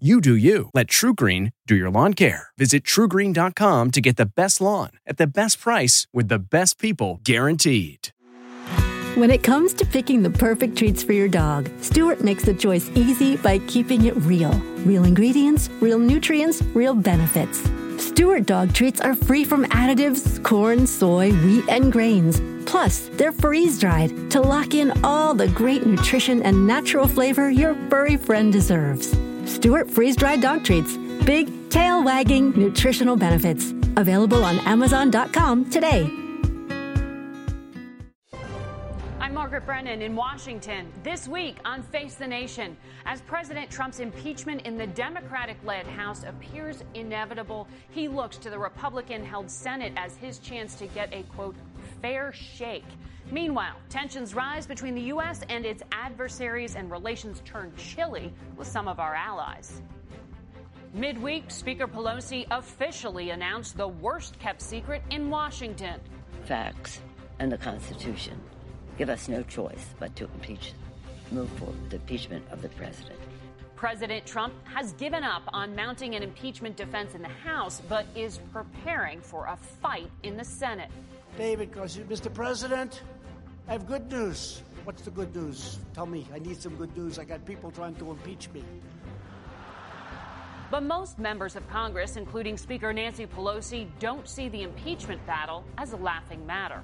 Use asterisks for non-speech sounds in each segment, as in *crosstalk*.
You do you. Let TruGreen do your lawn care. Visit trugreen.com to get the best lawn at the best price with the best people guaranteed. When it comes to picking the perfect treats for your dog, Stewart makes the choice easy by keeping it real. Real ingredients, real nutrients, real benefits. Stewart dog treats are free from additives, corn, soy, wheat, and grains. Plus, they're freeze dried to lock in all the great nutrition and natural flavor your furry friend deserves. Stewart freeze dried dog treats. Big, tail wagging nutritional benefits. Available on Amazon.com today. I'm Margaret Brennan in Washington. This week on Face the Nation, as President Trump's impeachment in the Democratic led House appears inevitable, he looks to the Republican held Senate as his chance to get a quote, fair shake. Meanwhile, tensions rise between the U.S. and its adversaries, and relations turn chilly with some of our allies. Midweek, Speaker Pelosi officially announced the worst kept secret in Washington. Facts and the Constitution give us no choice but to impeach, move for the impeachment of the president. President Trump has given up on mounting an impeachment defense in the House, but is preparing for a fight in the Senate. David goes, Mr. President, I have good news. What's the good news? Tell me. I need some good news. I got people trying to impeach me. But most members of Congress, including Speaker Nancy Pelosi, don't see the impeachment battle as a laughing matter.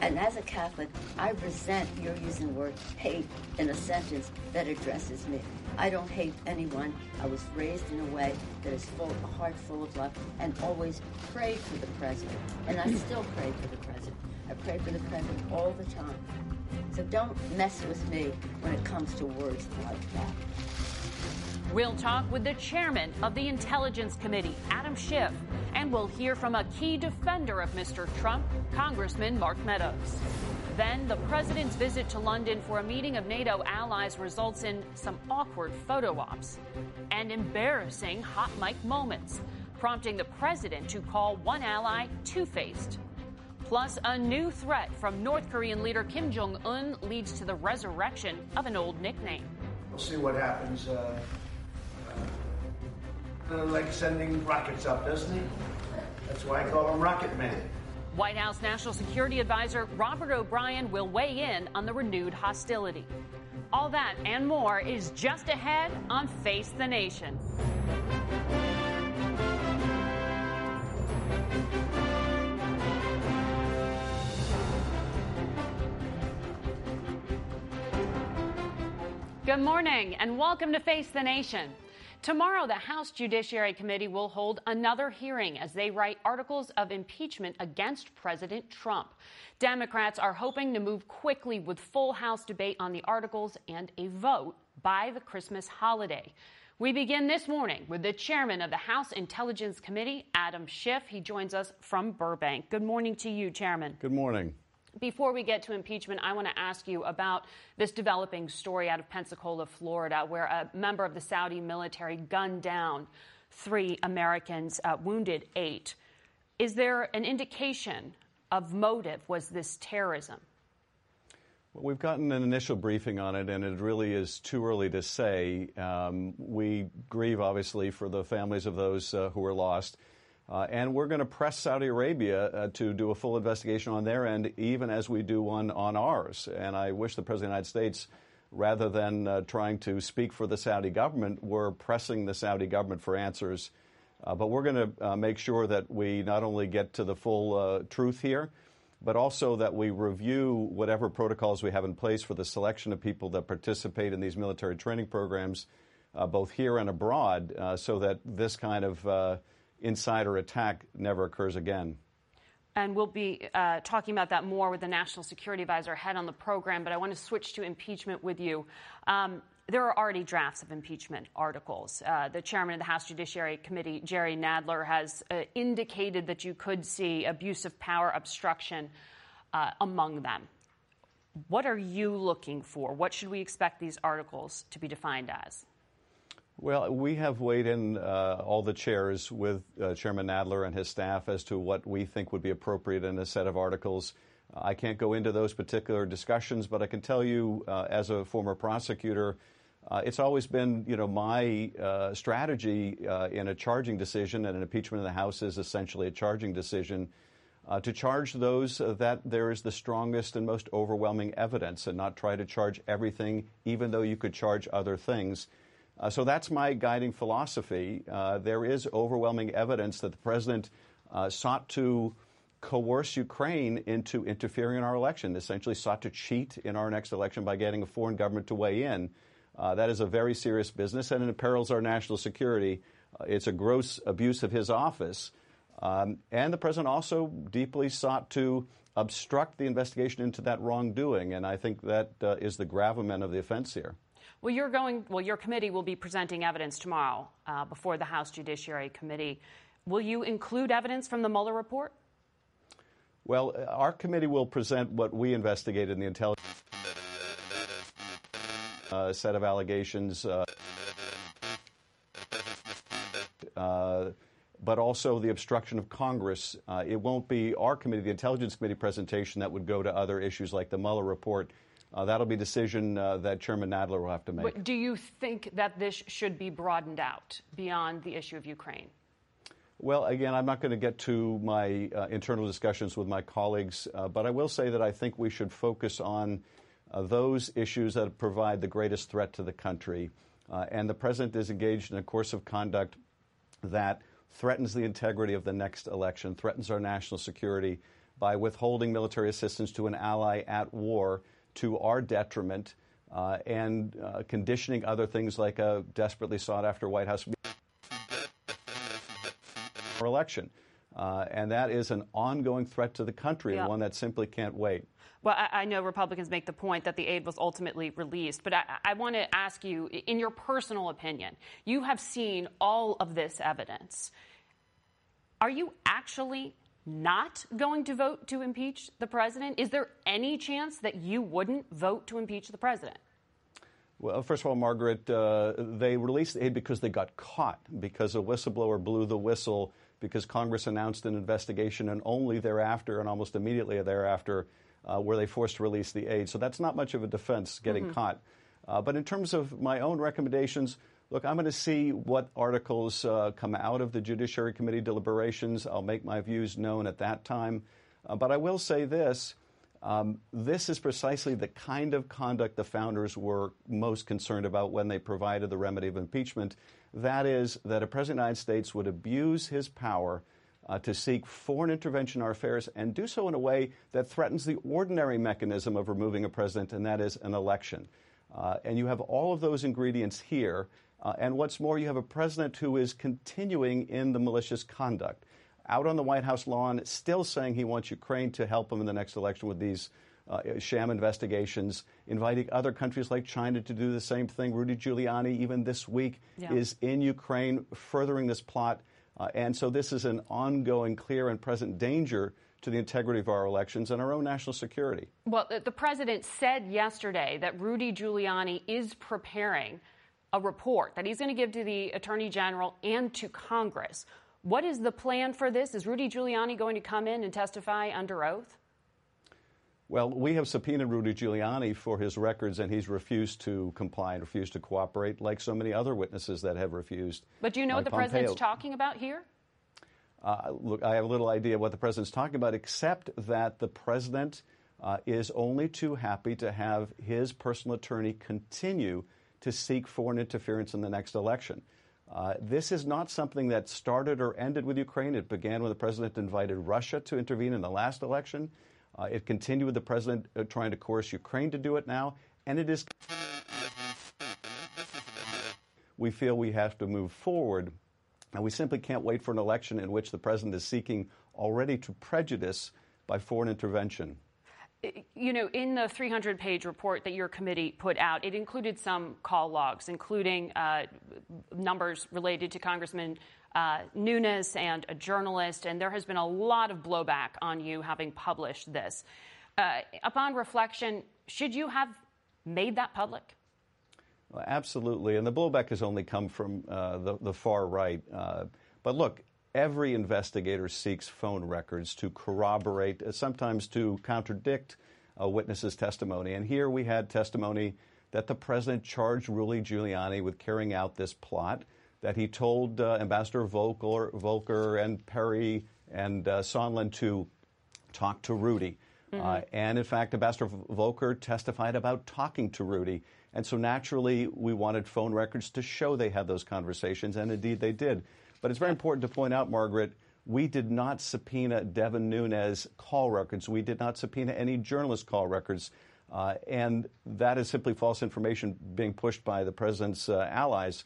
And as a Catholic, I resent your using the word hate in a sentence that addresses me. I don't hate anyone. I was raised in a way that is full, a heart full of love, and always prayed for the president. And I still pray for the president. I pray for the president all the time. So don't mess with me when it comes to words like that. We'll talk with the chairman of the Intelligence Committee, Adam Schiff, and we'll hear from a key defender of Mr. Trump, Congressman Mark Meadows. Then, the president's visit to London for a meeting of NATO allies results in some awkward photo ops and embarrassing hot mic moments, prompting the president to call one ally two faced. Plus, a new threat from North Korean leader Kim Jong un leads to the resurrection of an old nickname. We'll see what happens. Uh, like sending rockets up, doesn't he? That's why I call him Rocket Man. White House National Security Advisor Robert O'Brien will weigh in on the renewed hostility. All that and more is just ahead on Face the Nation. Good morning and welcome to Face the Nation. Tomorrow, the House Judiciary Committee will hold another hearing as they write articles of impeachment against President Trump. Democrats are hoping to move quickly with full House debate on the articles and a vote by the Christmas holiday. We begin this morning with the chairman of the House Intelligence Committee, Adam Schiff. He joins us from Burbank. Good morning to you, Chairman. Good morning. Before we get to impeachment, I want to ask you about this developing story out of Pensacola, Florida, where a member of the Saudi military gunned down three Americans, uh, wounded eight. Is there an indication of motive? Was this terrorism? Well, we've gotten an initial briefing on it, and it really is too early to say. Um, we grieve, obviously, for the families of those uh, who were lost. Uh, and we're going to press Saudi Arabia uh, to do a full investigation on their end, even as we do one on ours. And I wish the President of the United States, rather than uh, trying to speak for the Saudi government, were pressing the Saudi government for answers. Uh, but we're going to uh, make sure that we not only get to the full uh, truth here, but also that we review whatever protocols we have in place for the selection of people that participate in these military training programs, both here and abroad, so that this kind of insider attack never occurs again. And we'll be uh, talking about that more with the National Security Advisor ahead on the program, but I want to switch to impeachment with you. Um, there are already drafts of impeachment articles. Uh, the chairman of the House Judiciary Committee, Jerry Nadler, has uh, indicated that you could see abuse of power obstruction uh, among them. What are you looking for? What should we expect these articles to be defined as? Well, we have weighed in uh, all the chairs with uh, Chairman Nadler and his staff as to what we think would be appropriate in a set of articles. I can't go into those particular discussions, but I can tell you, uh, as a former prosecutor, uh, it's always been, you know, my uh, strategy in a charging decision, and an impeachment in the House is essentially a charging decision, to charge those that there is the strongest and most overwhelming evidence, and not try to charge everything, even though you could charge other things. Uh, so that's my guiding philosophy. Uh, there is overwhelming evidence that the president sought to coerce Ukraine into interfering in our election, essentially sought to cheat in our next election by getting a foreign government to weigh in. Uh, that is a very serious business, and it imperils our national security. Uh, it's a gross abuse of his office. Um, and the president also deeply sought to obstruct the investigation into that wrongdoing, and I think that uh, is the gravamen of the offense here. Well, you're going. Well, your committee will be presenting evidence tomorrow uh, before the House Judiciary Committee. Will you include evidence from the Mueller report? Well, uh, our committee will present what we investigated in the intelligence uh, set of allegations. Uh, uh, but also the obstruction of Congress. Uh, it won't be our committee, the Intelligence Committee presentation, that would go to other issues like the Mueller report. Uh, that'll be a decision uh, that Chairman Nadler will have to make. But do you think that this should be broadened out beyond the issue of Ukraine? Well, again, I'm not going to get to my uh, internal discussions with my colleagues, uh, but I will say that I think we should focus on uh, those issues that provide the greatest threat to the country. Uh, and the president is engaged in a course of conduct that threatens the integrity of the next election, threatens our national security by withholding military assistance to an ally at war to our detriment uh, and uh, conditioning other things like a desperately sought after White House election. Uh, and that is an ongoing threat to the country yeah. and one that simply can't wait. Well, I, I, know Republicans make the point that the aid was ultimately released, but I, I want to ask you, in your personal opinion, you have seen all of this evidence. Are you actually not going to vote to impeach the president? Is there any chance that you wouldn't vote to impeach the president? Well, first of all, Margaret, uh, they released the aid because they got caught, because a whistleblower blew the whistle, because Congress announced an investigation, and only thereafter, and almost immediately thereafter, uh, were they forced to release the aid. So that's not much of a defense getting mm-hmm. caught. Uh, but in terms of my own recommendations, look, I'm going to see what articles uh, come out of the Judiciary Committee deliberations. I'll make my views known at that time. Uh, but I will say this. Um, this is precisely the kind of conduct the founders were most concerned about when they provided the remedy of impeachment. That is, that a president of the United States would abuse his power uh, to seek foreign intervention in our affairs and do so in a way that threatens the ordinary mechanism of removing a president, and that is an election. Uh, and you have all of those ingredients here. Uh, and what's more, you have a president who is continuing in the malicious conduct. Out on the White House lawn, still saying he wants Ukraine to help him in the next election with these uh, sham investigations, inviting other countries like China to do the same thing. Rudy Giuliani, even this week, yeah. is in Ukraine furthering this plot. Uh, and so this is an ongoing, clear, and present danger to the integrity of our elections and our own national security. Well, the president said yesterday that Rudy Giuliani is preparing a report that he's going to give to the attorney general and to Congress. What is the plan for this? Is Rudy Giuliani going to come in and testify under oath? Well, we have subpoenaed Rudy Giuliani for his records, and he's refused to comply and refused to cooperate, like so many other witnesses that have refused. But do you know what the Pompeo. president's talking about here? Uh, look, I have a little idea what the president's talking about, except that the president uh, is only too happy to have his personal attorney continue to seek foreign interference in the next election. Uh, this is not something that started or ended with Ukraine. It began when the president invited Russia to intervene in the last election. Uh, it continued with the president uh, trying to coerce Ukraine to do it now, and it is. We feel we have to move forward, and we simply can't wait for an election in which the president is seeking already to prejudice by foreign intervention. You know, in the 300 page report that your committee put out, it included some call logs, including uh, numbers related to Congressman uh, Nunes and a journalist, and there has been a lot of blowback on you having published this. Uh, upon reflection, should you have made that public? Well, absolutely, and the blowback has only come from uh, the, the, far right. Uh, but look, every investigator seeks phone records to corroborate, uh, sometimes to contradict a witness's testimony. And here we had testimony that the president charged Rudy Giuliani with carrying out this plot, that he told uh, Ambassador Volker, Volker, and Perry and uh, Sondland to talk to Rudy. Mm-hmm. Uh, and in fact, Ambassador Volker testified about talking to Rudy. And so naturally, we wanted phone records to show they had those conversations, and indeed they did. But it's very important to point out, Margaret, we did not subpoena Devin Nunes call records. We did not subpoena any journalist call records. Uh, and that is simply false information being pushed by the president's uh, allies.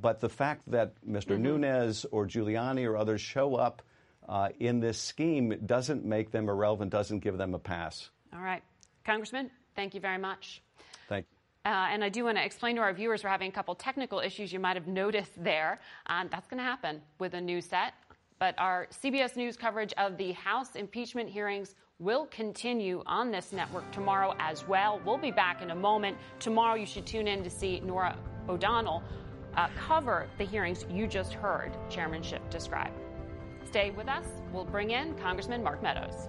But the fact that mister mm-hmm. Nunes or Giuliani or others show up uh, in this scheme doesn't make them irrelevant, doesn't give them a pass. All right. Congressman, thank you very much. Thank you. Uh, and I do want to explain to our viewers we're having a couple technical issues you might have noticed there. Um, that's going to happen with a new set. But our CBS News coverage of the House impeachment hearings will continue on this network tomorrow as well. We'll be back in a moment. Tomorrow, you should tune in to see Norah O'Donnell uh, cover the hearings you just heard Chairman Schiff describe. Stay with us. We'll bring in Congressman Mark Meadows.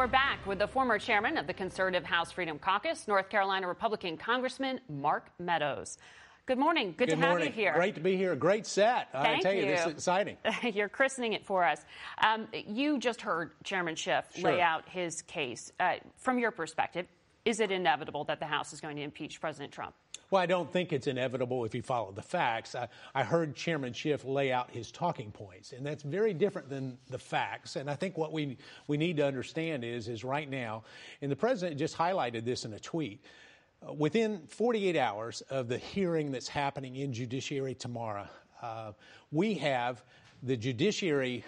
We're back with the former chairman of the conservative House Freedom Caucus, North Carolina Republican Congressman Mark Meadows. Good morning. Good, Good to have you here. Great to be here. Great set. Thank I tell you. you, this is exciting. *laughs* You're christening it for us. Um, you just heard Chairman Schiff sure. lay out his case. Uh, from your perspective, is it inevitable that the House is going to impeach President Trump? Well, I don't think it's inevitable if you follow the facts. I, I, heard Chairman Schiff lay out his talking points, and that's very different than the facts. And I think what we we need to understand is is right now, and the president just highlighted this in a tweet. Uh, within 48 hours of the hearing that's happening in Judiciary tomorrow, uh, we have the Judiciary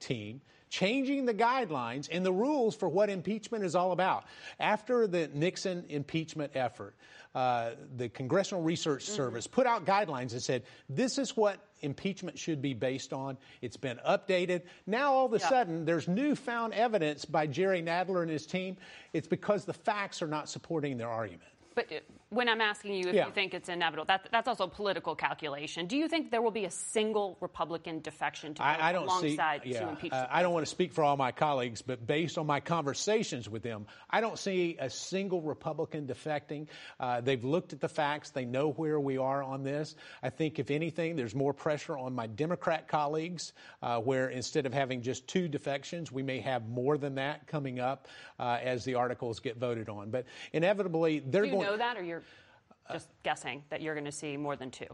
team changing the guidelines and the rules for what impeachment is all about. After the Nixon impeachment effort, uh, the Congressional Research mm-hmm. Service put out guidelines and said, this is what impeachment should be based on. It's been updated. Now, all of a yeah. sudden, there's newfound evidence by Jerry Nadler and his team. It's because the facts are not supporting their argument. But uh, when I'm asking you if yeah. you think it's inevitable, that, that's also a political calculation. Do you think there will be a single Republican defection to I, I alongside see, yeah? Uh, I don't want to speak for all my colleagues, but based on my conversations with them, I don't see a single Republican defecting. Uh, they've looked at the facts. They know where we are on this. I think, if anything, there's more pressure on my Democrat colleagues, uh, where instead of having just two defections, we may have more than that coming up uh, as the articles get voted on. But inevitably, they're going know that, or you're just guessing that you're going to see more than two?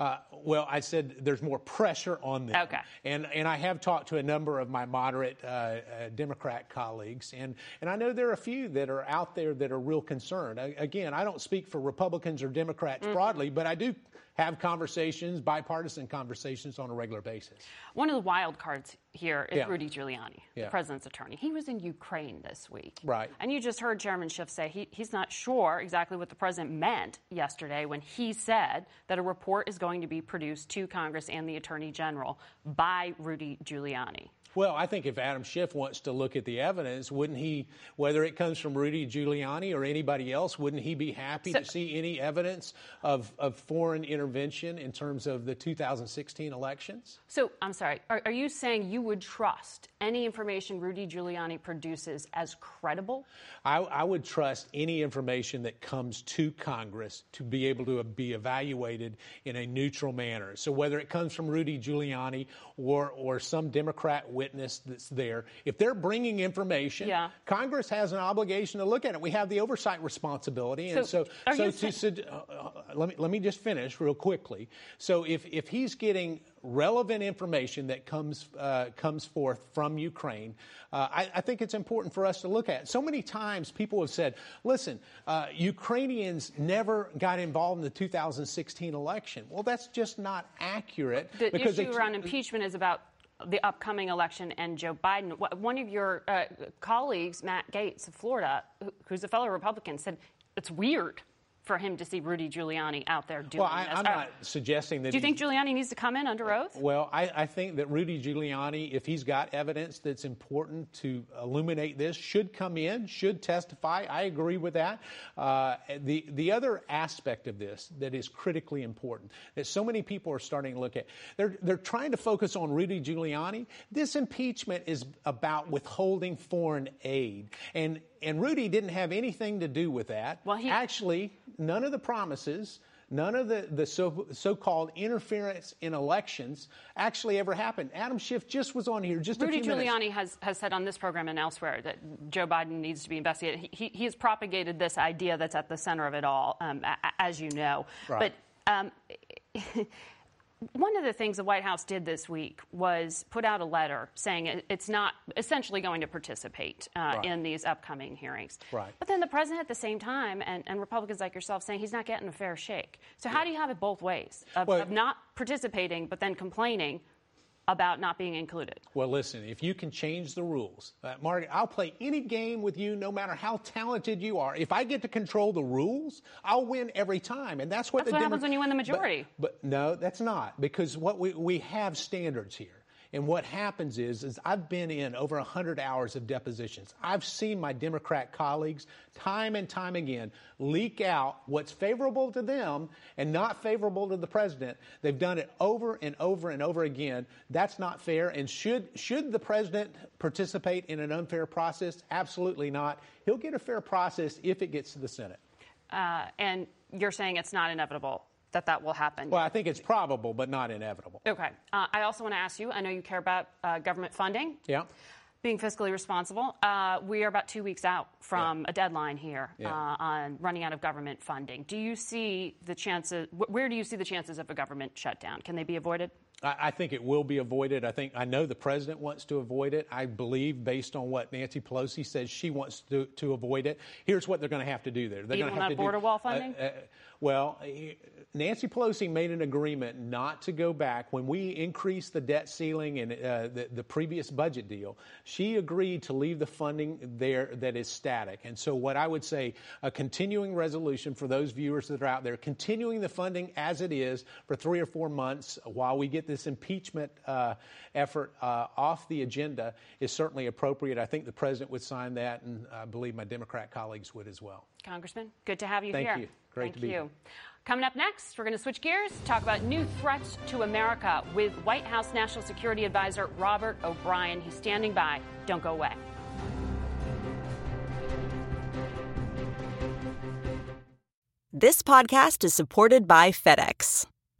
Uh, well, I said there's more pressure on them. Okay. And and I have talked to a number of my moderate uh, uh, Democrat colleagues, and and I know there are a few that are out there that are real concerned. I, again, I don't speak for Republicans or Democrats mm-hmm. broadly, but I do have conversations, bipartisan conversations on a regular basis. One of the wild cards here is yeah. Rudy Giuliani, yeah. the president's attorney. He was in Ukraine this week. Right. And you just heard Chairman Schiff say he, he's not sure exactly what the president meant yesterday when he said that a report is going to be produced to Congress and the attorney general by Rudy Giuliani. Well, I think if Adam Schiff wants to look at the evidence, wouldn't he, whether it comes from Rudy Giuliani or anybody else, wouldn't he be happy so, to see any evidence of, of foreign intervention in terms of the 2016 elections? So, I'm sorry, are, are you saying you would trust any information Rudy Giuliani produces as credible? I, I would trust any information that comes to Congress to be able to be evaluated in a neutral manner. So, whether it comes from Rudy Giuliani or, or some Democrat witness that's there, if they're bringing information, yeah. Congress has an obligation to look at it. We have the oversight responsibility, and so so, so to, uh, uh, let me let me just finish real quickly. So if if he's getting relevant information that comes uh, comes forth from Ukraine, uh, I, I, think it's important for us to look at. So many times people have said, "Listen, uh, Ukrainians never got involved in the 2016 election." Well, that's just not accurate. The issue around impeachment is about the upcoming election and Joe Biden. One of your uh, colleagues, Matt Gaetz of Florida, who's a fellow Republican, said it's weird for him to see Rudy Giuliani out there doing this. well, I, this. am not suggesting that. Do you think Giuliani needs to come in under oath? Well, I, I, think that Rudy Giuliani, if he's got evidence that's important to illuminate this, should come in, should testify. I agree with that. Uh, the the other aspect of this that is critically important that so many people are starting to look at, they're they're trying to focus on Rudy Giuliani. This impeachment is about withholding foreign aid, and and Rudy didn't have anything to do with that. Well, he, actually, none of the promises, none of the, the so, so-called interference in elections actually ever happened. Adam Schiff just was on here just Rudy a few Giuliani has, has said on this program and elsewhere that Joe Biden needs to be investigated. He, he, he has propagated this idea that's at the center of it all, um, as you know. Right. But um, *laughs* one of the things the White House did this week was put out a letter saying it's not essentially going to participate uh, right. in these upcoming hearings. Right. But then the president at the same time, and, and Republicans like yourself, saying he's not getting a fair shake. So, yeah. how do you have it both ways of, well, of not participating but then complaining about not being included. Well, listen, if you can change the rules, uh, Margaret, I'll play any game with you, no matter how talented you are. If I get to control the rules, I'll win every time, and that's what. That's what happens when you win the majority. But, but no, that's not because what we we have standards here. And what happens is, is I've been in over 100 hours of depositions. I've seen my Democrat colleagues time and time again leak out what's favorable to them and not favorable to the president. They've done it over and over and over again. That's not fair. And should, should the president participate in an unfair process? Absolutely not. He'll get a fair process if it gets to the Senate. Uh, and you're saying it's not inevitable that that will happen. Well, I think it's probable, but not inevitable. Okay. Uh, I also want to ask you I know you care about uh, government funding. Yeah. Being fiscally responsible. Uh, we are about two weeks out from yeah. a deadline here yeah. Uh, on running out of government funding. Do you see the chances, where do you see the chances of a government shutdown? Can they be avoided? I think it will be avoided. I think I know the president wants to avoid it. I believe, based on what Nancy Pelosi says, she wants to, to avoid it. Here's what they're going to have to do there. They're going to have to border do, wall funding. Uh, uh, well, Nancy Pelosi made an agreement not to go back when we increased the debt ceiling and uh, the, the, previous budget deal. She agreed to leave the funding there that is static. And so, what I would say, a continuing resolution for those viewers that are out there, continuing the funding as it is for three or four months while we get this impeachment uh, effort uh, off the agenda is certainly appropriate. I think the president would sign that, and I believe my Democrat colleagues would as well. Congressman, good to have you Thank here. Thank you. Great Thank to be you. here. Coming up next, we're going to switch gears, talk about new threats to America with White House National Security Advisor Robert O'Brien. He's standing by. Don't go away. This podcast is supported by FedEx.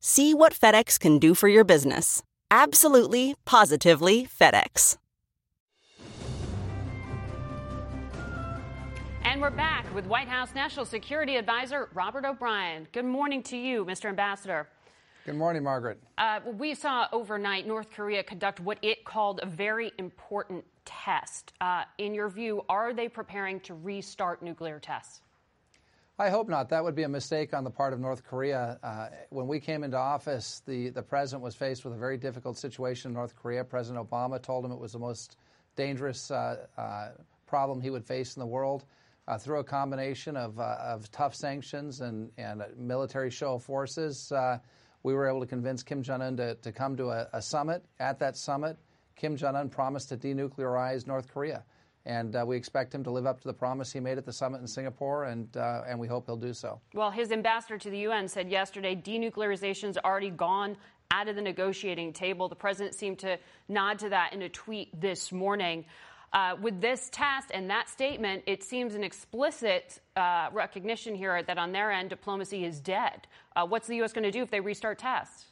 See what FedEx can do for your business. Absolutely, positively FedEx. And we're back with White House National Security Advisor Robert O'Brien. Good morning to you, Mr. Ambassador. Good morning, Margaret. Uh, we saw overnight North Korea conduct what it called a very important test. Uh, in your view, are they preparing to restart nuclear tests? I hope not. That would be a mistake on the part of North Korea. Uh, when we came into office, the, the president was faced with a very difficult situation in North Korea. President Obama told him it was the most dangerous uh, uh, problem he would face in the world. Uh, through a combination of, uh, of tough sanctions and, and military show of forces, uh, we were able to convince Kim Jong un to, to come to a, a summit. At that summit, Kim Jong un promised to denuclearize North Korea and uh, we expect him to live up to the promise he made at the summit in Singapore, and uh, and we hope he'll do so. Well, his ambassador to the UN said yesterday denuclearization's already gone out of the negotiating table. The president seemed to nod to that in a tweet this morning. Uh, with this test and that statement, it seems an explicit uh, recognition here that on their end, diplomacy is dead. Uh, what's the U.S. going to do if they restart tests?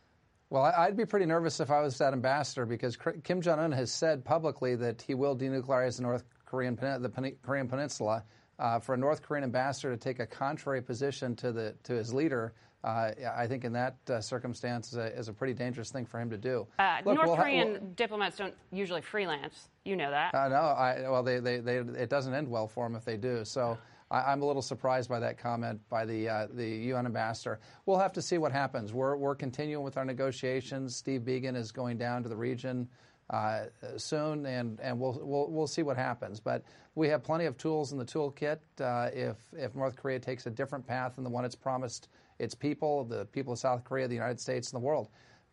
Well, I'd be pretty nervous if I was that ambassador because Kim Jong Un has said publicly that he will denuclearize the North Korean the Korean Peninsula. Uh, for a North Korean ambassador to take a contrary position to the to his leader, uh, I think in that uh, circumstance is a, is a, pretty dangerous thing for him to do. Uh, Look, North we'll Korean ha- we'll, diplomats don't usually freelance. You know that. Uh, no, I, well, they, they, they, it doesn't end well for them if they do. So. I, am a little surprised by that comment by the uh, the UN ambassador. We'll have to see what happens. We're we're continuing with our negotiations. Steve Biegun is going down to the region soon, and, we'll, see what happens. But we have plenty of tools in the toolkit uh, if, if North Korea takes a different path than the one it's promised its people, the people of South Korea, the United States, and the world.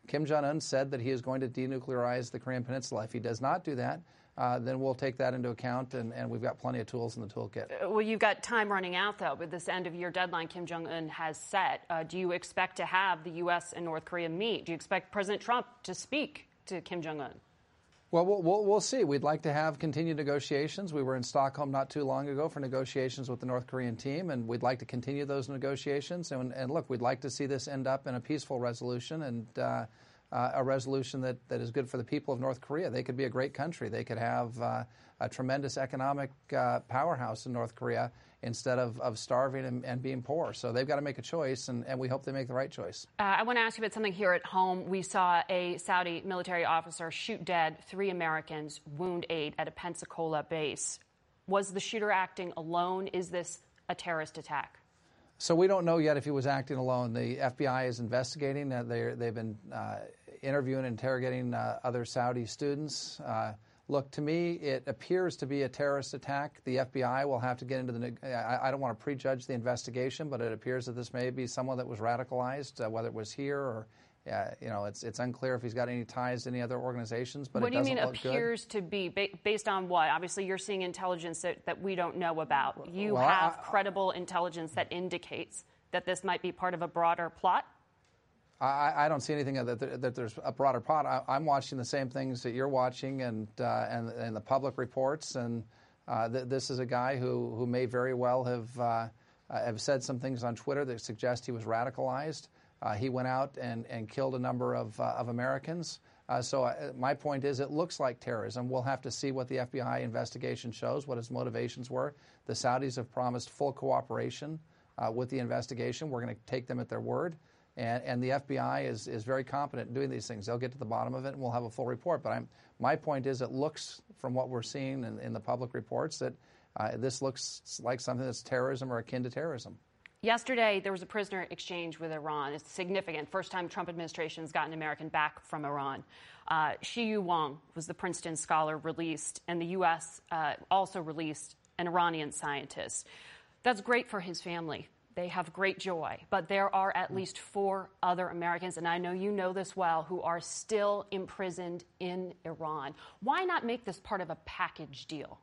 Kim Jong un said that he is going to denuclearize the Korean Peninsula. If he does not do that, uh, then we'll take that into account, and, and, we've got plenty of tools in the toolkit. Uh, well, you've got time running out, though, with this end of year deadline Kim Jong un has set. Uh, do you expect to have the U.S. and North Korea meet? Do you expect President Trump to speak to Kim Jong un? Well, well, we'll see. We'd like to have continued negotiations. We were in Stockholm not too long ago for negotiations with the North Korean team, and we'd like to continue those negotiations. And, and look, we'd like to see this end up in a peaceful resolution and uh, uh, a resolution that, that is good for the people of North Korea. They could be a great country. They could have uh, a tremendous economic uh, powerhouse in North Korea instead of, of starving and, and, being poor. So they've got to make a choice, and, and we hope they make the right choice. Uh, I want to ask you about something here at home. We saw a Saudi military officer shoot dead three Americans, wound eight at a Pensacola base. Was the shooter acting alone? Is this a terrorist attack? So we don't know yet if he was acting alone. The FBI is investigating. Uh, they've been uh, interviewing and interrogating uh, other Saudi students. Look, to me, it appears to be a terrorist attack. The FBI will have to get into the. I, I, don't want to prejudge the investigation, but it appears that this may be someone that was radicalized, uh, whether it was here or. Uh, you know, it's it's unclear if he's got any ties to any other organizations. But what do you mean appears good. to be ba- based on what? Obviously, you're seeing intelligence that, that we don't know about. You well, have I, credible intelligence that indicates that this might be part of a broader plot. I, I, don't see anything that, that, there's a broader pot. I, am watching the same things that you're watching, and uh, and, and the public reports. And uh, th- this is a guy who, who may very well have uh, have said some things on Twitter that suggest he was radicalized. Uh, he went out and, and killed a number of uh, of Americans. Uh, so my point is, it looks like terrorism. We'll have to see what the FBI investigation shows, what his motivations were. The Saudis have promised full cooperation with the investigation. We're going to take them at their word. And, and, the FBI is, is very competent in doing these things. They'll get to the bottom of it and we'll have a full report. But I'm, my point is, it looks from what we're seeing in, in the public reports that uh, this looks like something that's terrorism or akin to terrorism. Yesterday, there was a prisoner exchange with Iran. It's significant. First time Trump administration has gotten an American back from Iran. Uh, Xiyue Wang was the Princeton scholar released, and the U.S. Uh, also released an Iranian scientist. That's great for his family they have great joy. But there are at least four other Americans, and I know you know this well, who are still imprisoned in Iran. Why not make this part of a package deal?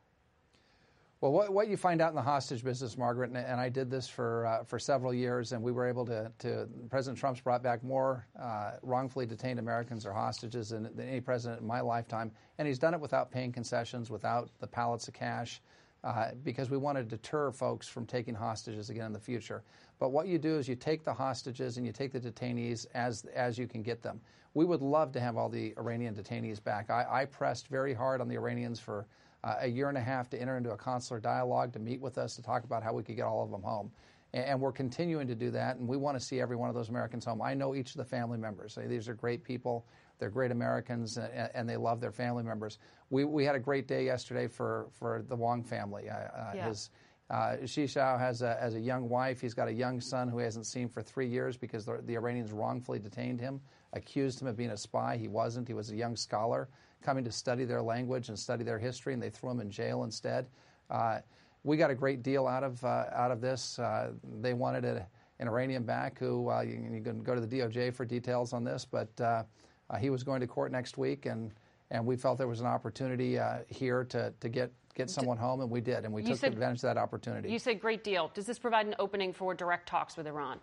Well, what, what you find out in the hostage business, Margaret, and, and I did this for uh, for several years, and we were able to, to President Trump's brought back more uh, wrongfully detained Americans or hostages than, than any president in my lifetime, and he's done it without paying concessions, without the pallets of cash uh, because we want to deter folks from taking hostages again in the future. But what you do is you take the hostages and you take the detainees as, as you can get them. We would love to have all the Iranian detainees back. I, I pressed very hard on the Iranians for uh, a year and a half to enter into a consular dialogue to meet with us to talk about how we could get all of them home. And we're continuing to do that, and we want to see every one of those Americans home. I know each of the family members. These are great people. They're great Americans, and they love their family members. We, we had a great day yesterday for, for the Wang family. Uh, yeah. His, uh, Shishao has a, has a young wife. He's got a young son who he hasn't seen for three years because the, the Iranians wrongfully detained him, accused him of being a spy. He wasn't. He was a young scholar coming to study their language and study their history, and they threw him in jail instead. Uh, we got a great deal out of uh, out of this. Uh, they wanted a, an Iranian back who uh, you, you, can go to the DOJ for details on this, but uh, uh, Uh, he was going to court next week, and and we felt there was an opportunity uh, here to to get get someone home, and we did, and we you took said, advantage of that opportunity. You said great deal. Does this provide an opening for direct talks with Iran?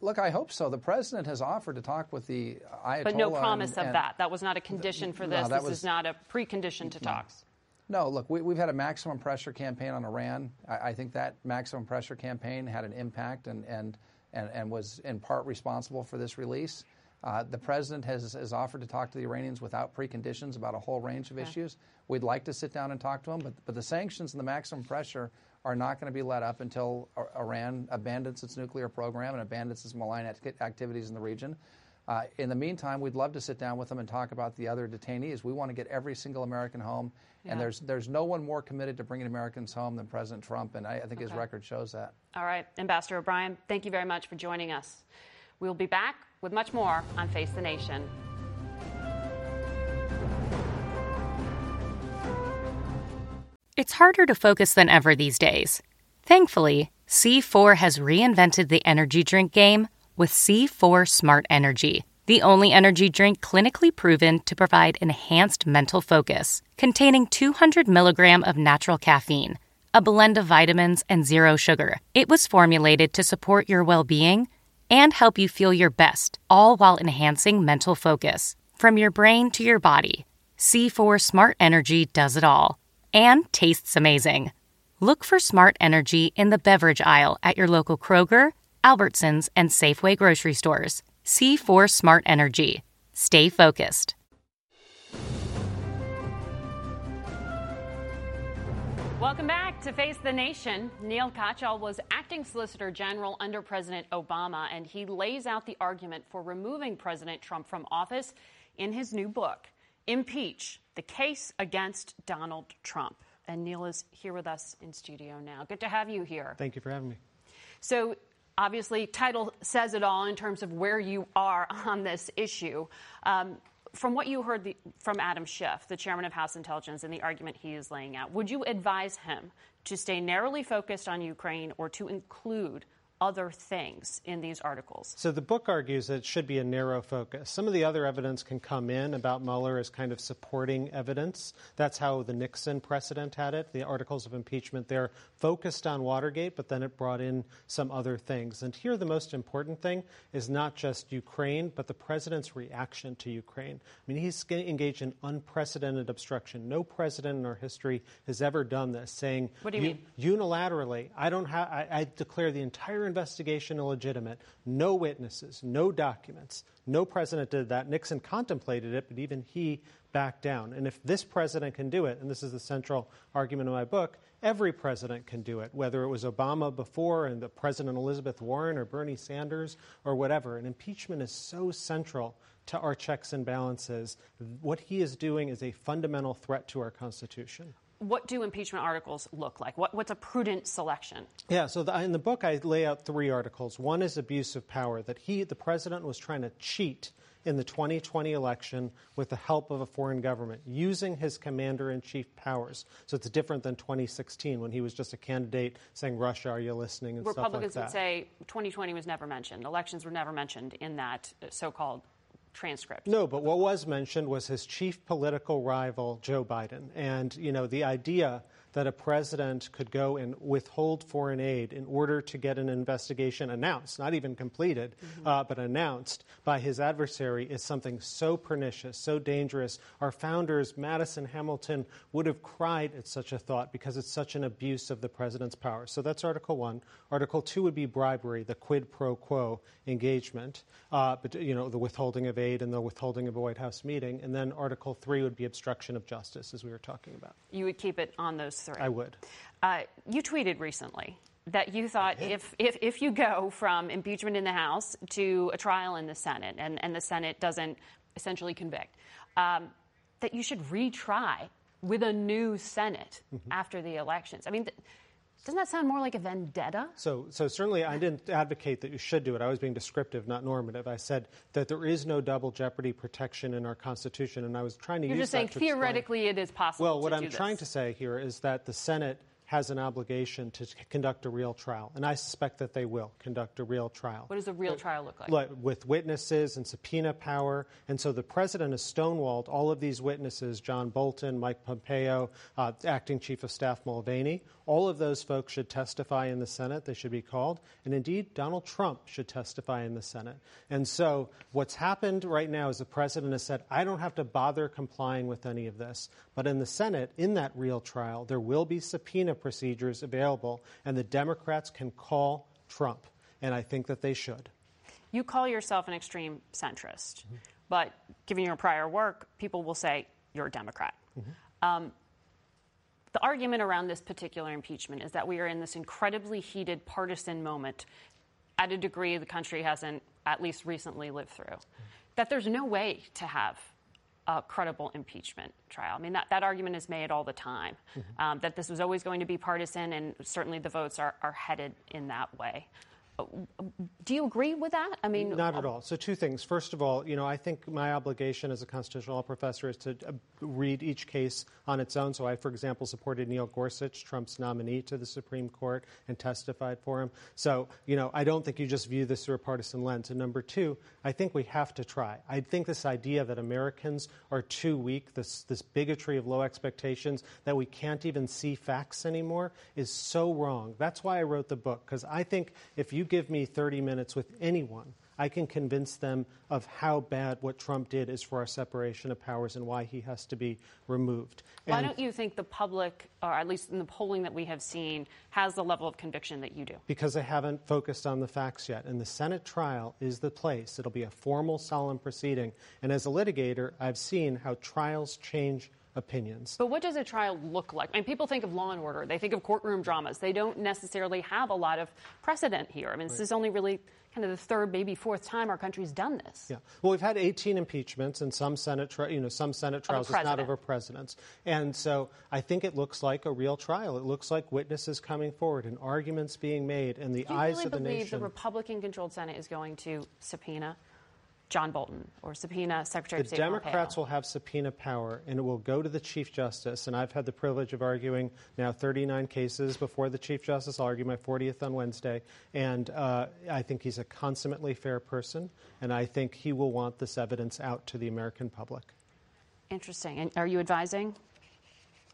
Look, I hope so. The president has offered to talk with the Ayatollah. But no promise and, of that. That was not a condition for this. No, this was, is not a precondition to no. talks. No, look, we, have had a maximum pressure campaign on Iran. I, I, think that maximum pressure campaign had an impact and, and, and, and was in part responsible for this release. Uh, the president has, has offered to talk to the Iranians without preconditions about a whole range of okay. issues. We'd like to sit down and talk to them, but, but the sanctions and the maximum pressure are not going to be let up until Iran abandons its nuclear program and abandons its malign activities in the region. Uh, in the meantime, we'd love to sit down with them and talk about the other detainees. We want to get every single American home, yeah. and there's there's no one more committed to bringing Americans home than President Trump, and I, I think okay. his record shows that. All right, Ambassador O'Brien, thank you very much for joining us. We'll be back with much more on Face the Nation. It's harder to focus than ever these days. Thankfully, C4 has reinvented the energy drink game with C4 Smart Energy, the only energy drink clinically proven to provide enhanced mental focus, containing 200 milligram of natural caffeine, a blend of vitamins, and zero sugar. It was formulated to support your well being and help you feel your best, all while enhancing mental focus. From your brain to your body, C4 Smart Energy does it all and tastes amazing. Look for Smart Energy in the beverage aisle at your local Kroger, Albertsons, and Safeway grocery stores. C4 Smart Energy. Stay focused. Welcome back to Face the Nation. Neil Katyal was acting Solicitor General under President Obama, and he lays out the argument for removing President Trump from office in his new book, Impeach The Case Against Donald Trump. And Neil is here with us in studio now. Good to have you here. Thank you for having me. So, obviously, title says it all in terms of where you are on this issue. Um, from what you heard the, from Adam Schiff, the chairman of House Intelligence, and the argument he is laying out, would you advise him to stay narrowly focused on Ukraine or to include other things in these articles? So the book argues that it should be a narrow focus. Some of the other evidence can come in about Mueller as kind of supporting evidence. That's how the Nixon precedent had it. The articles of impeachment there focused on Watergate, but then it brought in some other things. And here, the most important thing is not just Ukraine, but the president's reaction to Ukraine. I mean, he's engaged in unprecedented obstruction. No president in our history has ever done this, saying, what do you mean? unilaterally, I don't have, I, I declare the entire investigation illegitimate. No witnesses, no documents. No president did that. Nixon contemplated it, but even he backed down. And if this president can do it, and this is the central argument of my book, every president can do it, whether it was Obama before and the President Elizabeth Warren or Bernie Sanders or whatever. And impeachment is so central to our checks and balances. What he is doing is a fundamental threat to our Constitution what do impeachment articles look like? What, what's a prudent selection? Yeah, so the, in the book, I lay out three articles. One is abuse of power, that he, the president, was trying to cheat in the 2020 election with the help of a foreign government, using his commander in chief powers. So it's different than 2016 when he was just a candidate saying, Russia, are you listening? And Republicans stuff like would say 2020 was never mentioned. Elections were never mentioned in that so called transcript. No, but what was mentioned was his chief political rival, Joe Biden. And, you know, the idea that a president could go and withhold foreign aid in order to get an investigation announced, not even completed, mm-hmm. uh, but announced by his adversary is something so pernicious, so dangerous. Our founders, Madison, Hamilton, would have cried at such a thought because it's such an abuse of the president's power. So that's Article 1. Article 2 would be bribery, the quid pro quo engagement, uh, but, you know, the withholding of aid and the withholding of a White House meeting. And then Article 3 would be obstruction of justice, as we were talking about. You would keep it on those three. I would. Uh, you tweeted recently that you thought if, if, if you go from impeachment in the House to a trial in the Senate and, and the Senate doesn't essentially convict, um, that you should retry with a new Senate mm-hmm. after the elections. I mean, th- doesn't that sound more like a vendetta? So, so certainly, I didn't advocate that you should do it. I was being descriptive, not normative. I said that there is no double jeopardy protection in our Constitution, and I was trying to You're use. You're just saying theoretically explain. it is possible. Well, what I'm this. trying to say here is that the Senate has an obligation to conduct a real trial, and I suspect that they will conduct a real trial. What does a real trial look like? like? With witnesses and subpoena power, and so the president has stonewalled all of these witnesses: John Bolton, Mike Pompeo, uh, acting chief of staff Mulvaney. All of those folks should testify in the Senate. They should be called. And indeed, Donald Trump should testify in the Senate. And so what's happened right now is the president has said, I don't have to bother complying with any of this. But in the Senate, in that real trial, there will be subpoena procedures available, and the Democrats can call Trump. And I think that they should. You call yourself an extreme centrist, mm-hmm. but given your prior work, people will say you're a Democrat. Mm-hmm. Um, the argument around this particular impeachment is that we are in this incredibly heated partisan moment at a degree the country hasn't, at least recently, lived through. That there's no way to have a credible impeachment trial. I mean, that, that argument is made all the time, mm-hmm. um, that this was always going to be partisan, and certainly the votes are, are headed in that way. Do you agree with that? I mean, not at all. So, two things. First of all, you know, I think my obligation as a constitutional law professor is to uh, read each case on its own. So, I, for example, supported Neil Gorsuch, Trump's nominee to the Supreme Court, and testified for him. So, you know, I don't think you just view this through a partisan lens. And number two, I think we have to try. I think this idea that Americans are too weak, this this bigotry of low expectations, that we can't even see facts anymore, is so wrong. That's why I wrote the book because I think if you give me 30 minutes with anyone, I can convince them of how bad what Trump did is for our separation of powers and why he has to be removed. Why and don't you think the public, or at least in the polling that we have seen, has the level of conviction that you do? Because they haven't focused on the facts yet. And the Senate trial is the place. It'll be a formal, solemn proceeding. And as a litigator, I've seen how trials change opinions. But what does a trial look like? I mean, people think of law and order, they think of courtroom dramas. They don't necessarily have a lot of precedent here. I mean, this is only really kind of the third, maybe fourth time our country's done this. Yeah. Well, we've had 18 impeachments and some Senate, tri- you know, some Senate trials. It's not over presidents. And so I think it looks like a real trial. It looks like witnesses coming forward and arguments being made and the eyes really of the nation. Do you believe the Republican-controlled Senate is going to subpoena John Bolton or subpoena Secretary the of State Democrats Pompeo. will have subpoena power, and it will go to the Chief Justice. And I've had the privilege of arguing now 39 cases before the Chief Justice. I'll argue my 40th on Wednesday. And uh, I think he's a consummately fair person, and I think he will want this evidence out to the American public. Interesting. And are you advising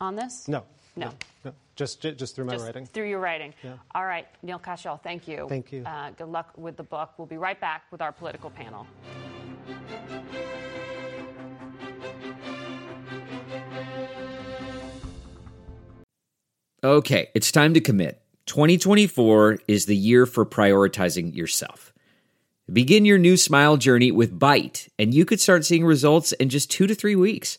on this? No. No. no. Just, just through my just writing. Through your writing. Yeah. All right, Neil Katyal, thank you. Thank you. Uh, good luck with the book. We'll be right back with our political panel. Okay, it's time to commit. 2024 is the year for prioritizing yourself. Begin your new smile journey with Byte, and you could start seeing results in just two to three weeks.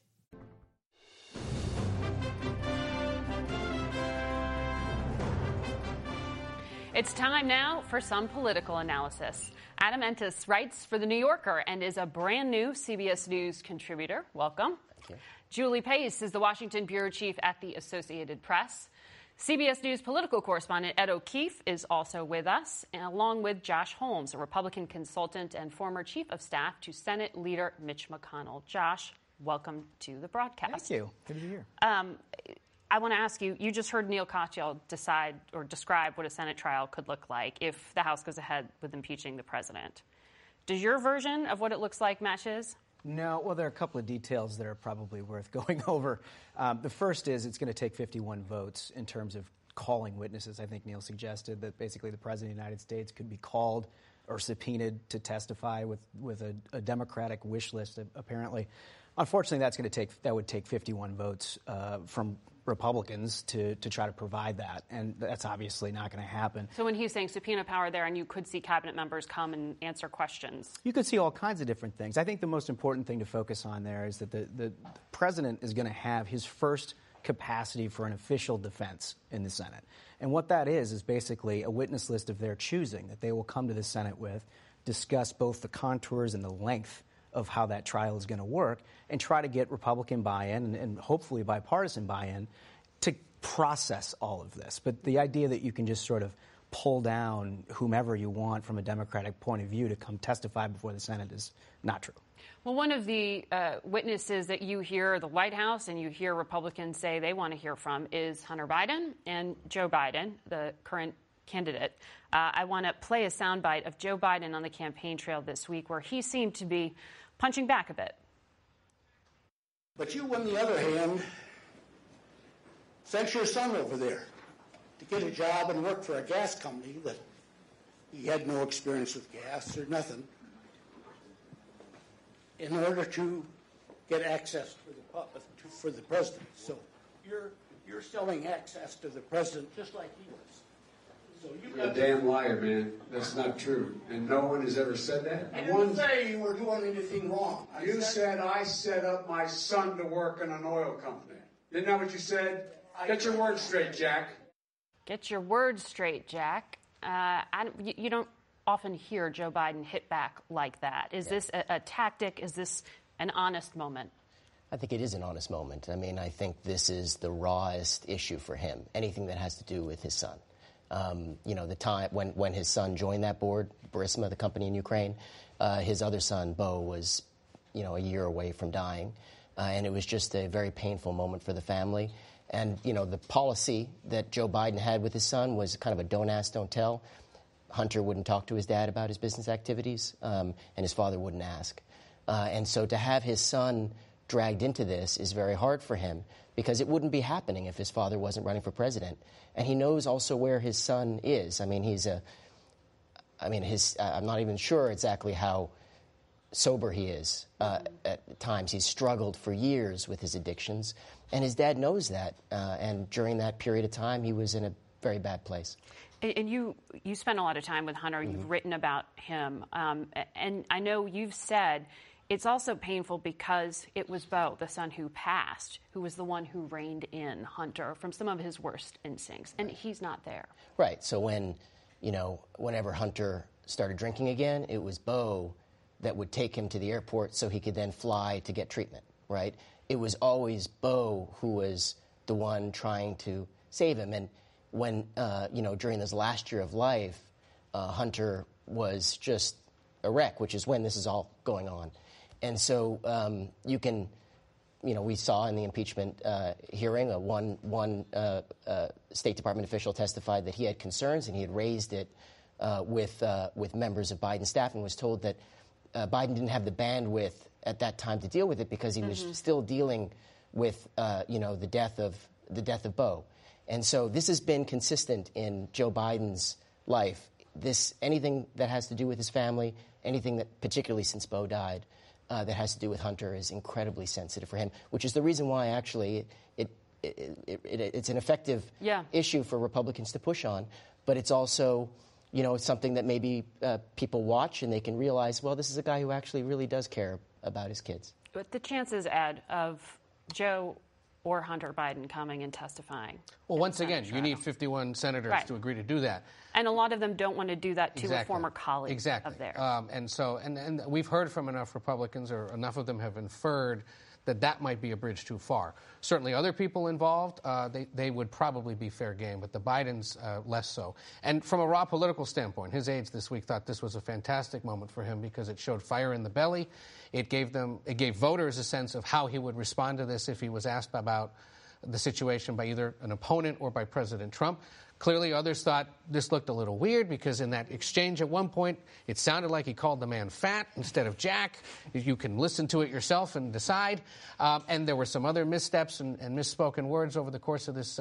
It's time now for some political analysis. Adam Entous writes for The New Yorker and is a brand new CBS News contributor. Welcome. Thank you. Julie Pace is the Washington bureau chief at the Associated Press. CBS News political correspondent Ed O'Keefe is also with us, along with Josh Holmes, a Republican consultant and former chief of staff to Senate leader Mitch McConnell. Josh, welcome to the broadcast. Thank you. Good to be here. Um, I want to ask you you just heard Neil Katyal decide or describe what a Senate trial could look like if the House goes ahead with impeaching the president. Does your version of what it looks like match his? No, well, there are a couple of details that are probably worth *laughs* going over. Um, the first is it's going to take 51 votes in terms of calling witnesses. I think Neil suggested that basically the President of the United States could be called or subpoenaed to testify with, with a, a Democratic wish list, apparently. Unfortunately, that's going to take that would take 51 votes uh, from Republicans to, to try to provide that, and that's obviously not going to happen. So when he's saying subpoena power there, and you could see cabinet members come and answer questions, you could see all kinds of different things. I think the most important thing to focus on there is that the, the president is going to have his first capacity for an official defense in the Senate. And what that is, is basically a witness list of their choosing that they will come to the Senate with, discuss both the contours and the length of how that trial is going to work, and try to get Republican buy in and, and hopefully bipartisan buy in to process all of this. But the idea that you can just sort of pull down whomever you want from a Democratic point of view to come testify before the Senate is not true. Well, one of the uh, witnesses that you hear the White House and you hear Republicans say they want to hear from is Hunter Biden and Joe Biden, the current candidate. Uh, I want to play a soundbite of Joe Biden on the campaign trail this week where he seemed to be punching back a bit. But you, on the other hand, sent your son over there to get a job and work for a gas company that he had no experience with gas or nothing in order to get access for the, for the president. So you're, you're selling access to the president just like he was. So you You're a damn liar, man. That's not true. And no one has ever said that. I didn't one, say you were doing anything wrong. I you said, said I set up my son to work in an oil company. Isn't that what you said? Get your words straight, Jack. Get your words straight, Jack. Uh, I, you, you don't often hear Joe Biden hit back like that. Is yeah. this a, a tactic? Is this an honest moment? I think it is an honest moment. I mean, I think this is the rawest issue for him. Anything that has to do with his son. Um, you know, the time when, his son joined that board, Burisma, the company in Ukraine, uh, his other son, Beau, was, you know, a year away from dying. Uh, and it was just a very painful moment for the family. And, you know, the policy that Joe Biden had with his son was kind of a don't ask, don't tell. Hunter wouldn't talk to his dad about his business activities, um, and his father wouldn't ask. Uh, and so to have his son dragged into this is very hard for him because it wouldn't be happening if his father wasn't running for president. And he knows also where his son is. I mean, he's a, I mean, his, I'm not even sure exactly how sober he is uh, at times. He's struggled for years with his addictions, and his dad knows that. Uh, and during that period of time, he was in a very bad place. And you you spent a lot of time with Hunter. Mm-hmm. You've written about him, um, and I know you've said it's also painful because it was Beau, the son who passed, who was the one who reined in Hunter from some of his worst instincts, and he's not there. Right. So when you know, whenever Hunter started drinking again, it was Beau that would take him to the airport so he could then fly to get treatment. Right. It was always Beau who was the one trying to save him, and when, uh, you know, during this last year of life, uh, Hunter was just a wreck, which is when this is all going on. And so um, you can, you know, we saw in the impeachment uh, hearing, a one, one uh, uh, State Department official testified that he had concerns and he had raised it uh, with, with members of Biden's staff and was told that Biden didn't have the bandwidth at that time to deal with it because he mm-hmm. was still dealing with, you know, the death of, the death of Beau. And so this has been consistent in Joe Biden's life. This anything that has to do with his family, anything that particularly since Beau died, uh, that has to do with Hunter is incredibly sensitive for him, which is the reason why actually it, it, it, it it's an effective yeah. issue for Republicans to push on, but it's also you know something that maybe uh, people watch and they can realize, well, this is a guy who actually really does care about his kids. But the chances, Ed, of Joe or Hunter Biden coming and testifying. Well, once again, you need 51 senators right. to agree to do that. And a lot of them don't want to do that to exactly. a former colleague exactly. of theirs. Um, and so, and, and we've heard from enough Republicans, or enough of them have inferred that that might be a bridge too far. Certainly, other people involved, uh, they, they would probably be fair game, but the Bidens uh, less so. And from a raw political standpoint, his aides this week thought this was a fantastic moment for him because it showed fire in the belly. It gave them, it gave voters a sense of how he would respond to this if he was asked about the situation by either an opponent or by President Trump. Clearly, others thought this looked a little weird because in that exchange at one point, it sounded like he called the man fat instead of Jack. You can listen to it yourself and decide. Um, and there were some other missteps and, and, misspoken words over the course of this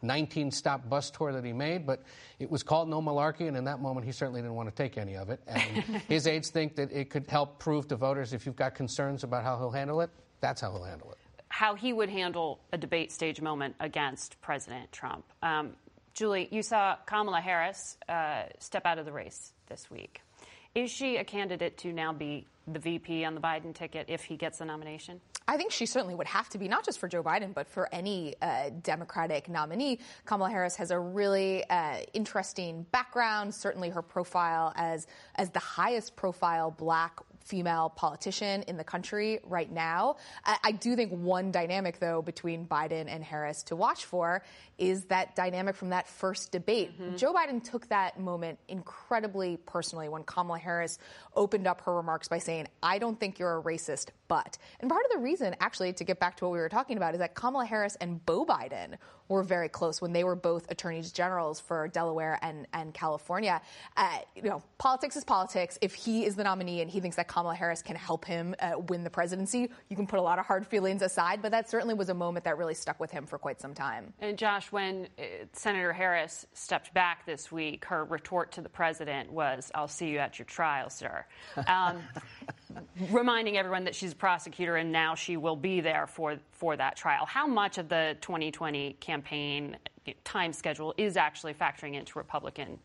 19 uh, stop bus tour that he made, but it was called no malarkey, and in that moment, he certainly didn't want to take any of it. And *laughs* his aides think that it could help prove to voters if you've got concerns about how he'll handle it, that's how he'll handle it how he would handle a debate stage moment against President Trump. Um, Julie, you saw Kamala Harris uh, step out of the race this week. Is she a candidate to now be the VP on the Biden ticket if he gets the nomination? I think she certainly would have to be, not just for Joe Biden, but for any uh, Democratic nominee. Kamala Harris has a really uh, interesting background. Certainly, her profile as as the highest profile Black female politician in the country right now. I, I do think one dynamic, though, between Biden and Harris to watch for is that dynamic from that first debate. Mm-hmm. Joe Biden took that moment incredibly personally when Kamala Harris opened up her remarks by saying, I don't think you're a racist, but. And part of the reason, actually, to get back to what we were talking about, is that Kamala Harris and Beau Biden were very close when they were both attorneys generals for Delaware and, and California. Uh, you know, politics is politics. If he is the nominee and he thinks that Kamala Harris can help him uh, win the presidency, you can put a lot of hard feelings aside, but that certainly was a moment that really stuck with him for quite some time. And Josh, when uh, Senator Harris stepped back this week, her retort to the president was, I'll see you at your trial, sir. *laughs* Um, reminding everyone that she's a prosecutor and now she will be there for, for that trial. How much of the 2020 campaign time schedule is actually factoring into Republican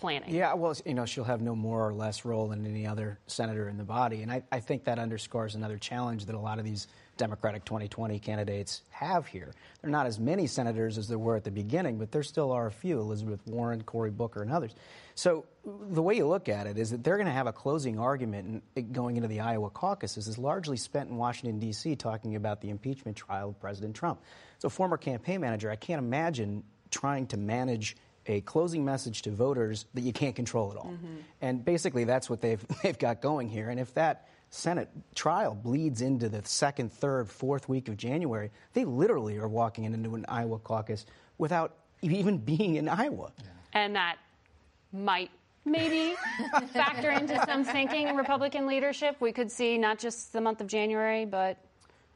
planning? Yeah, well, you know, she'll have no more or less role than any other senator in the body. And I, I think that underscores another challenge that a lot of these Democratic 2020 candidates have here. There are not as many senators as there were at the beginning, but there still are a few Elizabeth Warren, Cory Booker, and others. So the way you look at it is that they're going to have a closing argument going into the Iowa caucuses is largely spent in Washington, D.C., talking about the impeachment trial of President Trump. So, former campaign manager, I can't imagine trying to manage a closing message to voters that you can't control at all. Mm-hmm. And basically, that's what they've, *laughs* they've got going here. And if that Senate trial bleeds into the second, third, fourth week of January, they literally are walking into an Iowa caucus without even being in Iowa. Yeah. And that might maybe *laughs* factor into some thinking in Republican leadership. We could see not just the month of January, but I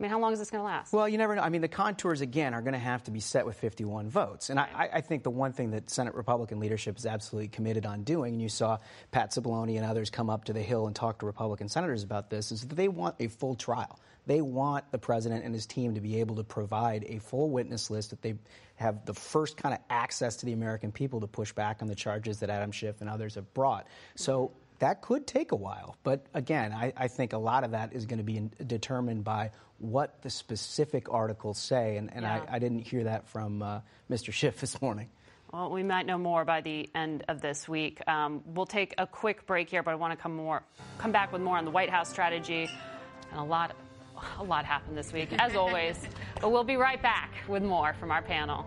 mean, how long is this going to last? Well, you never know. I mean, the contours, again, are going to have to be set with 51 votes. And I, I, think the one thing that Senate Republican leadership is absolutely committed on doing, and you saw Pat Cipollone and others come up to the Hill and talk to Republican senators about this, is that they want a full trial. They want the president and his team to be able to provide a full witness list that they have the first kind of access to the American people to push back on the charges that Adam Schiff and others have brought. So that could take a while. But again, I, I think a lot of that is going to be in, determined by what the specific articles say. And, and yeah. I, I, didn't hear that from uh, Mr. Schiff *laughs* this morning. Well, we might know more by the end of this week. Um, we'll take a quick break here, but I want to come more, come back with more on the White House strategy and a lot, a lot happened this week, as always. *laughs* but we'll be right back with more from our panel.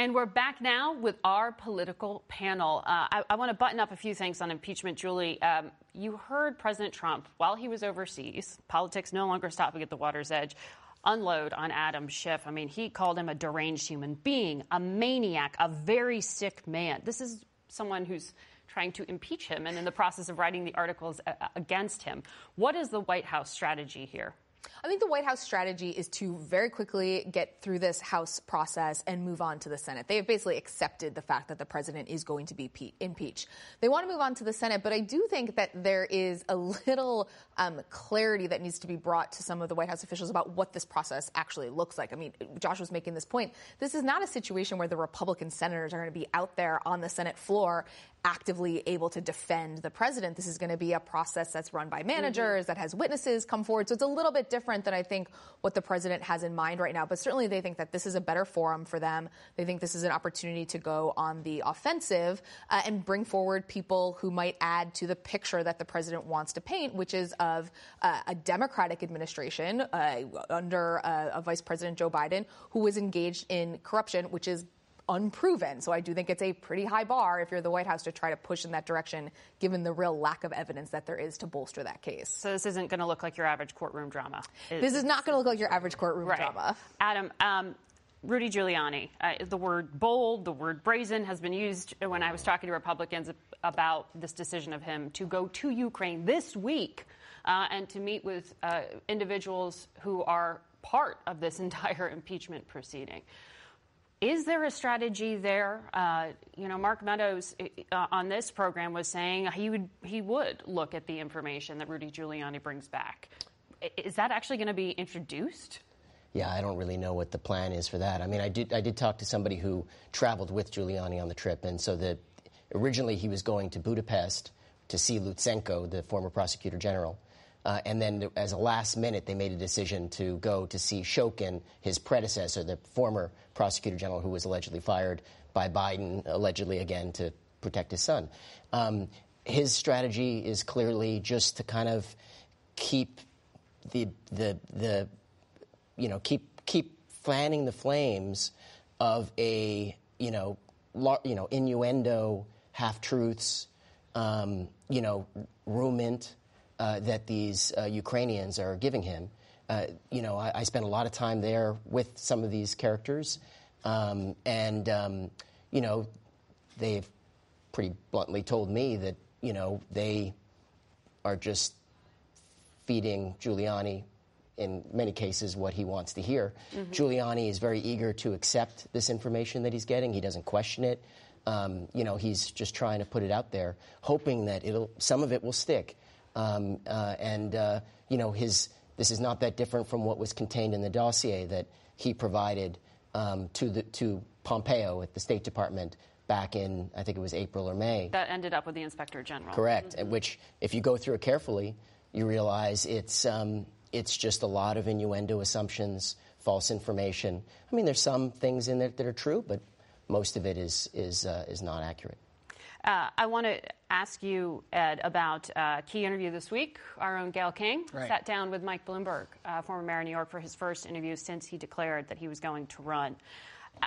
And we're back now with our political panel. Uh, I, I want to button up a few things on impeachment, Julie. Um, you heard President Trump while he was overseas, politics no longer stopping at the water's edge, unload on Adam Schiff. I mean, he called him a deranged human being, a maniac, a very sick man. This is someone who's trying to impeach him and in the process of writing the articles uh, against him. What is the White House strategy here? I think the White House strategy is to very quickly get through this House process and move on to the Senate. They have basically accepted the fact that the president is going to be impeached. They want to move on to the Senate, but I do think that there is a little um, clarity that needs to be brought to some of the White House officials about what this process actually looks like. I mean, Josh was making this point. This is not a situation where the Republican senators are going to be out there on the Senate floor actively able to defend the president. This is going to be a process that's run by managers, mm-hmm. that has witnesses come forward. So it's a little bit different than I think what the president has in mind right now. But certainly they think that this is a better forum for them. They think this is an opportunity to go on the offensive uh, and bring forward people who might add to the picture that the president wants to paint, which is of uh, a Democratic administration uh, under uh, a Vice President Joe Biden who was engaged in corruption, which is unproven. So I do think it's a pretty high bar if you're the White House to try to push in that direction, given the real lack of evidence that there is to bolster that case. So this isn't going to look like your average courtroom drama. this is not going to look like your average courtroom right. drama. Adam, um, Rudy Giuliani, uh, the word bold, the word brazen has been used when I was talking to Republicans about this decision of him to go to Ukraine this week uh, and to meet with uh, individuals who are part of this *laughs* entire impeachment proceeding. Is there a strategy there? Uh, you know, Mark Meadows uh, on this program was saying he would he would look at the information that Rudy Giuliani brings back. Is that actually going to be introduced? Yeah, I don't really know what the plan is for that. I mean, I did I did talk to somebody who traveled with Giuliani on the trip, and so that originally he was going to Budapest to see Lutsenko, the former prosecutor general. Uh, and then, as a last minute, they made a decision to go to see Shokin, his predecessor, the former prosecutor general who was allegedly fired by Biden, allegedly again to protect his son. Um, his strategy is clearly just to kind of keep the the the you know keep keep fanning the flames of a you know lar- you know innuendo, half truths, um, you know rumint uh, that these uh, Ukrainians are giving him. Uh, you know, I, I, spent a lot of time there with some of these characters, um, and um, you know, they've pretty bluntly told me that you know they are just feeding Giuliani in many cases what he wants to hear. Mm-hmm. Giuliani is very eager to accept this information that he's getting. He doesn't question it. Um, you know, he's just trying to put it out there, hoping that it'll some of it will stick. Um, uh, and, uh, you know, his, this is not that different from what was contained in the dossier that he provided um, to, the, to Pompeo at the State Department back in, I think it was April or May. That ended up with the Inspector General. Correct, mm-hmm. which, if you go through it carefully, you realize it's, um, it's just a lot of innuendo assumptions, false information. I mean, there's some things in there that are true, but most of it is, is, uh, is not accurate. Uh, I want to ask you, Ed, about a uh, key interview this week. Our own Gayle King right. sat down with Mike Bloomberg, uh, former mayor of New York, for his first interview since he declared that he was going to run. Uh,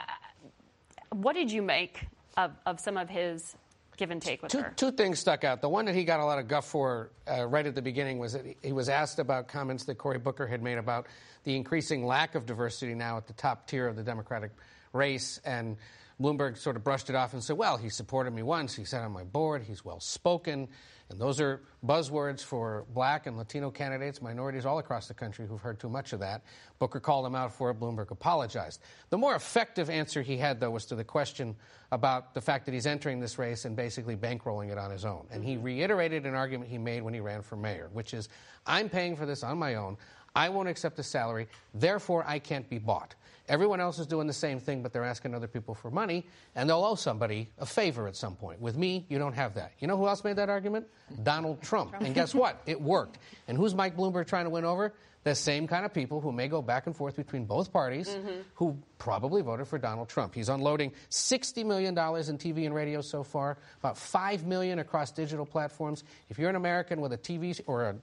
what did you make of, of some of his give and take with two, her? Two things stuck out. The one that he got a lot of guff for uh, right at the beginning was that he was asked about comments that Cory Booker had made about the increasing lack of diversity now at the top tier of the Democratic race and Bloomberg sort of brushed it off and said, well, he supported me once. He sat on my board. He's well spoken. And those are buzzwords for black and Latino candidates, minorities all across the country who've heard too much of that. Booker called him out for it. Bloomberg apologized. The more effective answer he had, though, was to the question about the fact that he's entering this race and basically bankrolling it on his own. And he mm-hmm. reiterated an argument he made when he ran for mayor, which is I'm paying for this on my own. I won't accept a salary, therefore I can't be bought. Everyone else is doing the same thing, but they're asking other people for money, and they'll owe somebody a favor at some point. With me, you don't have that. You know who else made that argument? Donald Trump. Trump. And guess *laughs* what? It worked. And who's Mike Bloomberg trying to win over? The same kind of people who may go back and forth between both parties mm-hmm. who probably voted for Donald Trump. He's unloading $60 million in TV and radio so far, about 5 million across digital platforms. If you're an American with a TV or a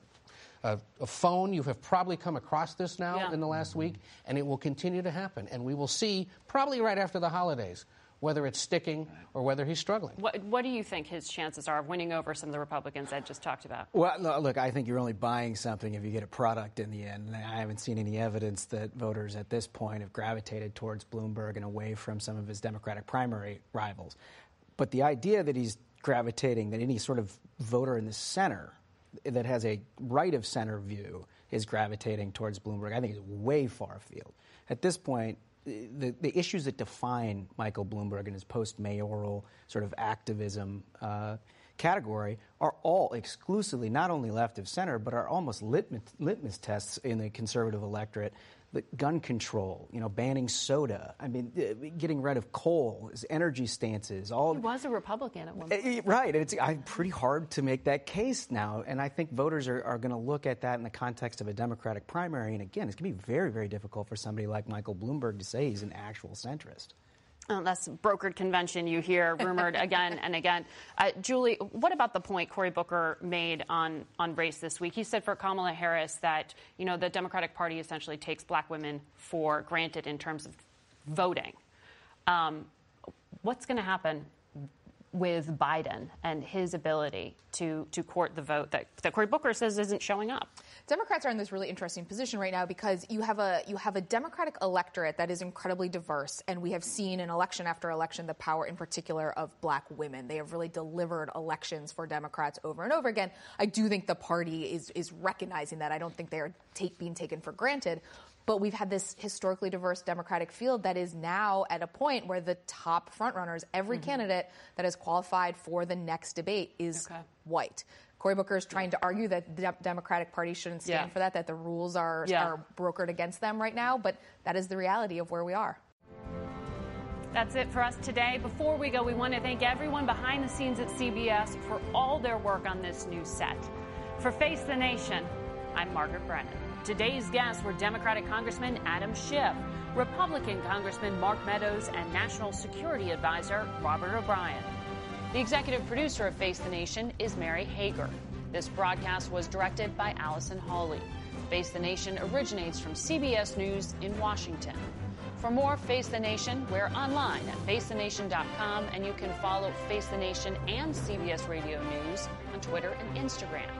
a, a, phone. You have probably come across this now yeah. in the last week, and it will continue to happen. And we will see probably right after the holidays whether it's sticking or whether he's struggling. What, what, do you think his chances are of winning over some of the Republicans Ed just talked about? Well, no, look, I think you're only buying something if you get a product in the end. And I haven't seen any evidence that voters at this point have gravitated towards Bloomberg and away from some of his Democratic primary rivals. But the idea that he's gravitating, that any sort of voter in the center that has a right of center view is gravitating towards Bloomberg, I think is way far afield. At this point, the, the issues that define Michael Bloomberg and his post mayoral sort of activism uh, category are all exclusively not only left of center, but are almost litmus, litmus tests in the conservative electorate the gun control, you know, banning soda. I mean, uh, getting rid of coal, his energy stances. All he was a Republican at one point, uh, right? It's I'm pretty hard to make that case now, and I think voters are, are going to look at that in the context of a Democratic primary. And again, it's going to be very, very difficult for somebody like Michael Bloomberg to say he's an actual centrist. Oh, that's brokered convention you hear *laughs* rumored again and again. Uh, Julie, what about the point Cory Booker made on, on race this week? He said for Kamala Harris that, you know, the Democratic Party essentially takes black women for granted in terms of voting. Um, what's going to happen with Biden and his ability to, to court the vote that, that Cory Booker says isn't showing up? Democrats are in this really interesting position right now because you have a you have a Democratic electorate that is incredibly diverse, and we have seen in election after election the power, in particular, of Black women. They have really delivered elections for Democrats over and over again. I do think the party is is recognizing that. I don't think they are take, being taken for granted. But we've had this historically diverse Democratic field that is now at a point where the top frontrunners, every mm-hmm. candidate that is qualified for the next debate, is okay. white. Cory Booker is trying to argue that the Democratic Party shouldn't stand yeah. for that, that the rules are, yeah. are brokered against them right now, but that is the reality of where we are. That's it for us today. Before we go, we want to thank everyone behind the scenes at CBS for all their work on this new set. For Face the Nation, I'm Margaret Brennan. Today's guests were Democratic Congressman Adam Schiff, Republican Congressman Mark Meadows, and National Security Advisor Robert O'Brien. The executive producer of Face the Nation is Mary Hager. This broadcast was directed by Allison Hawley. Face the Nation originates from CBS News in Washington. For more Face the Nation, we're online at facethenation.com and you can follow Face the Nation and CBS Radio News on Twitter and Instagram.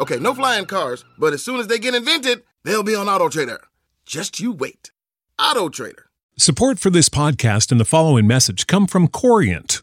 Okay, no flying cars, but as soon as they get invented, they'll be on Auto Trader. Just you wait. Auto Trader. Support for this podcast and the following message come from Corient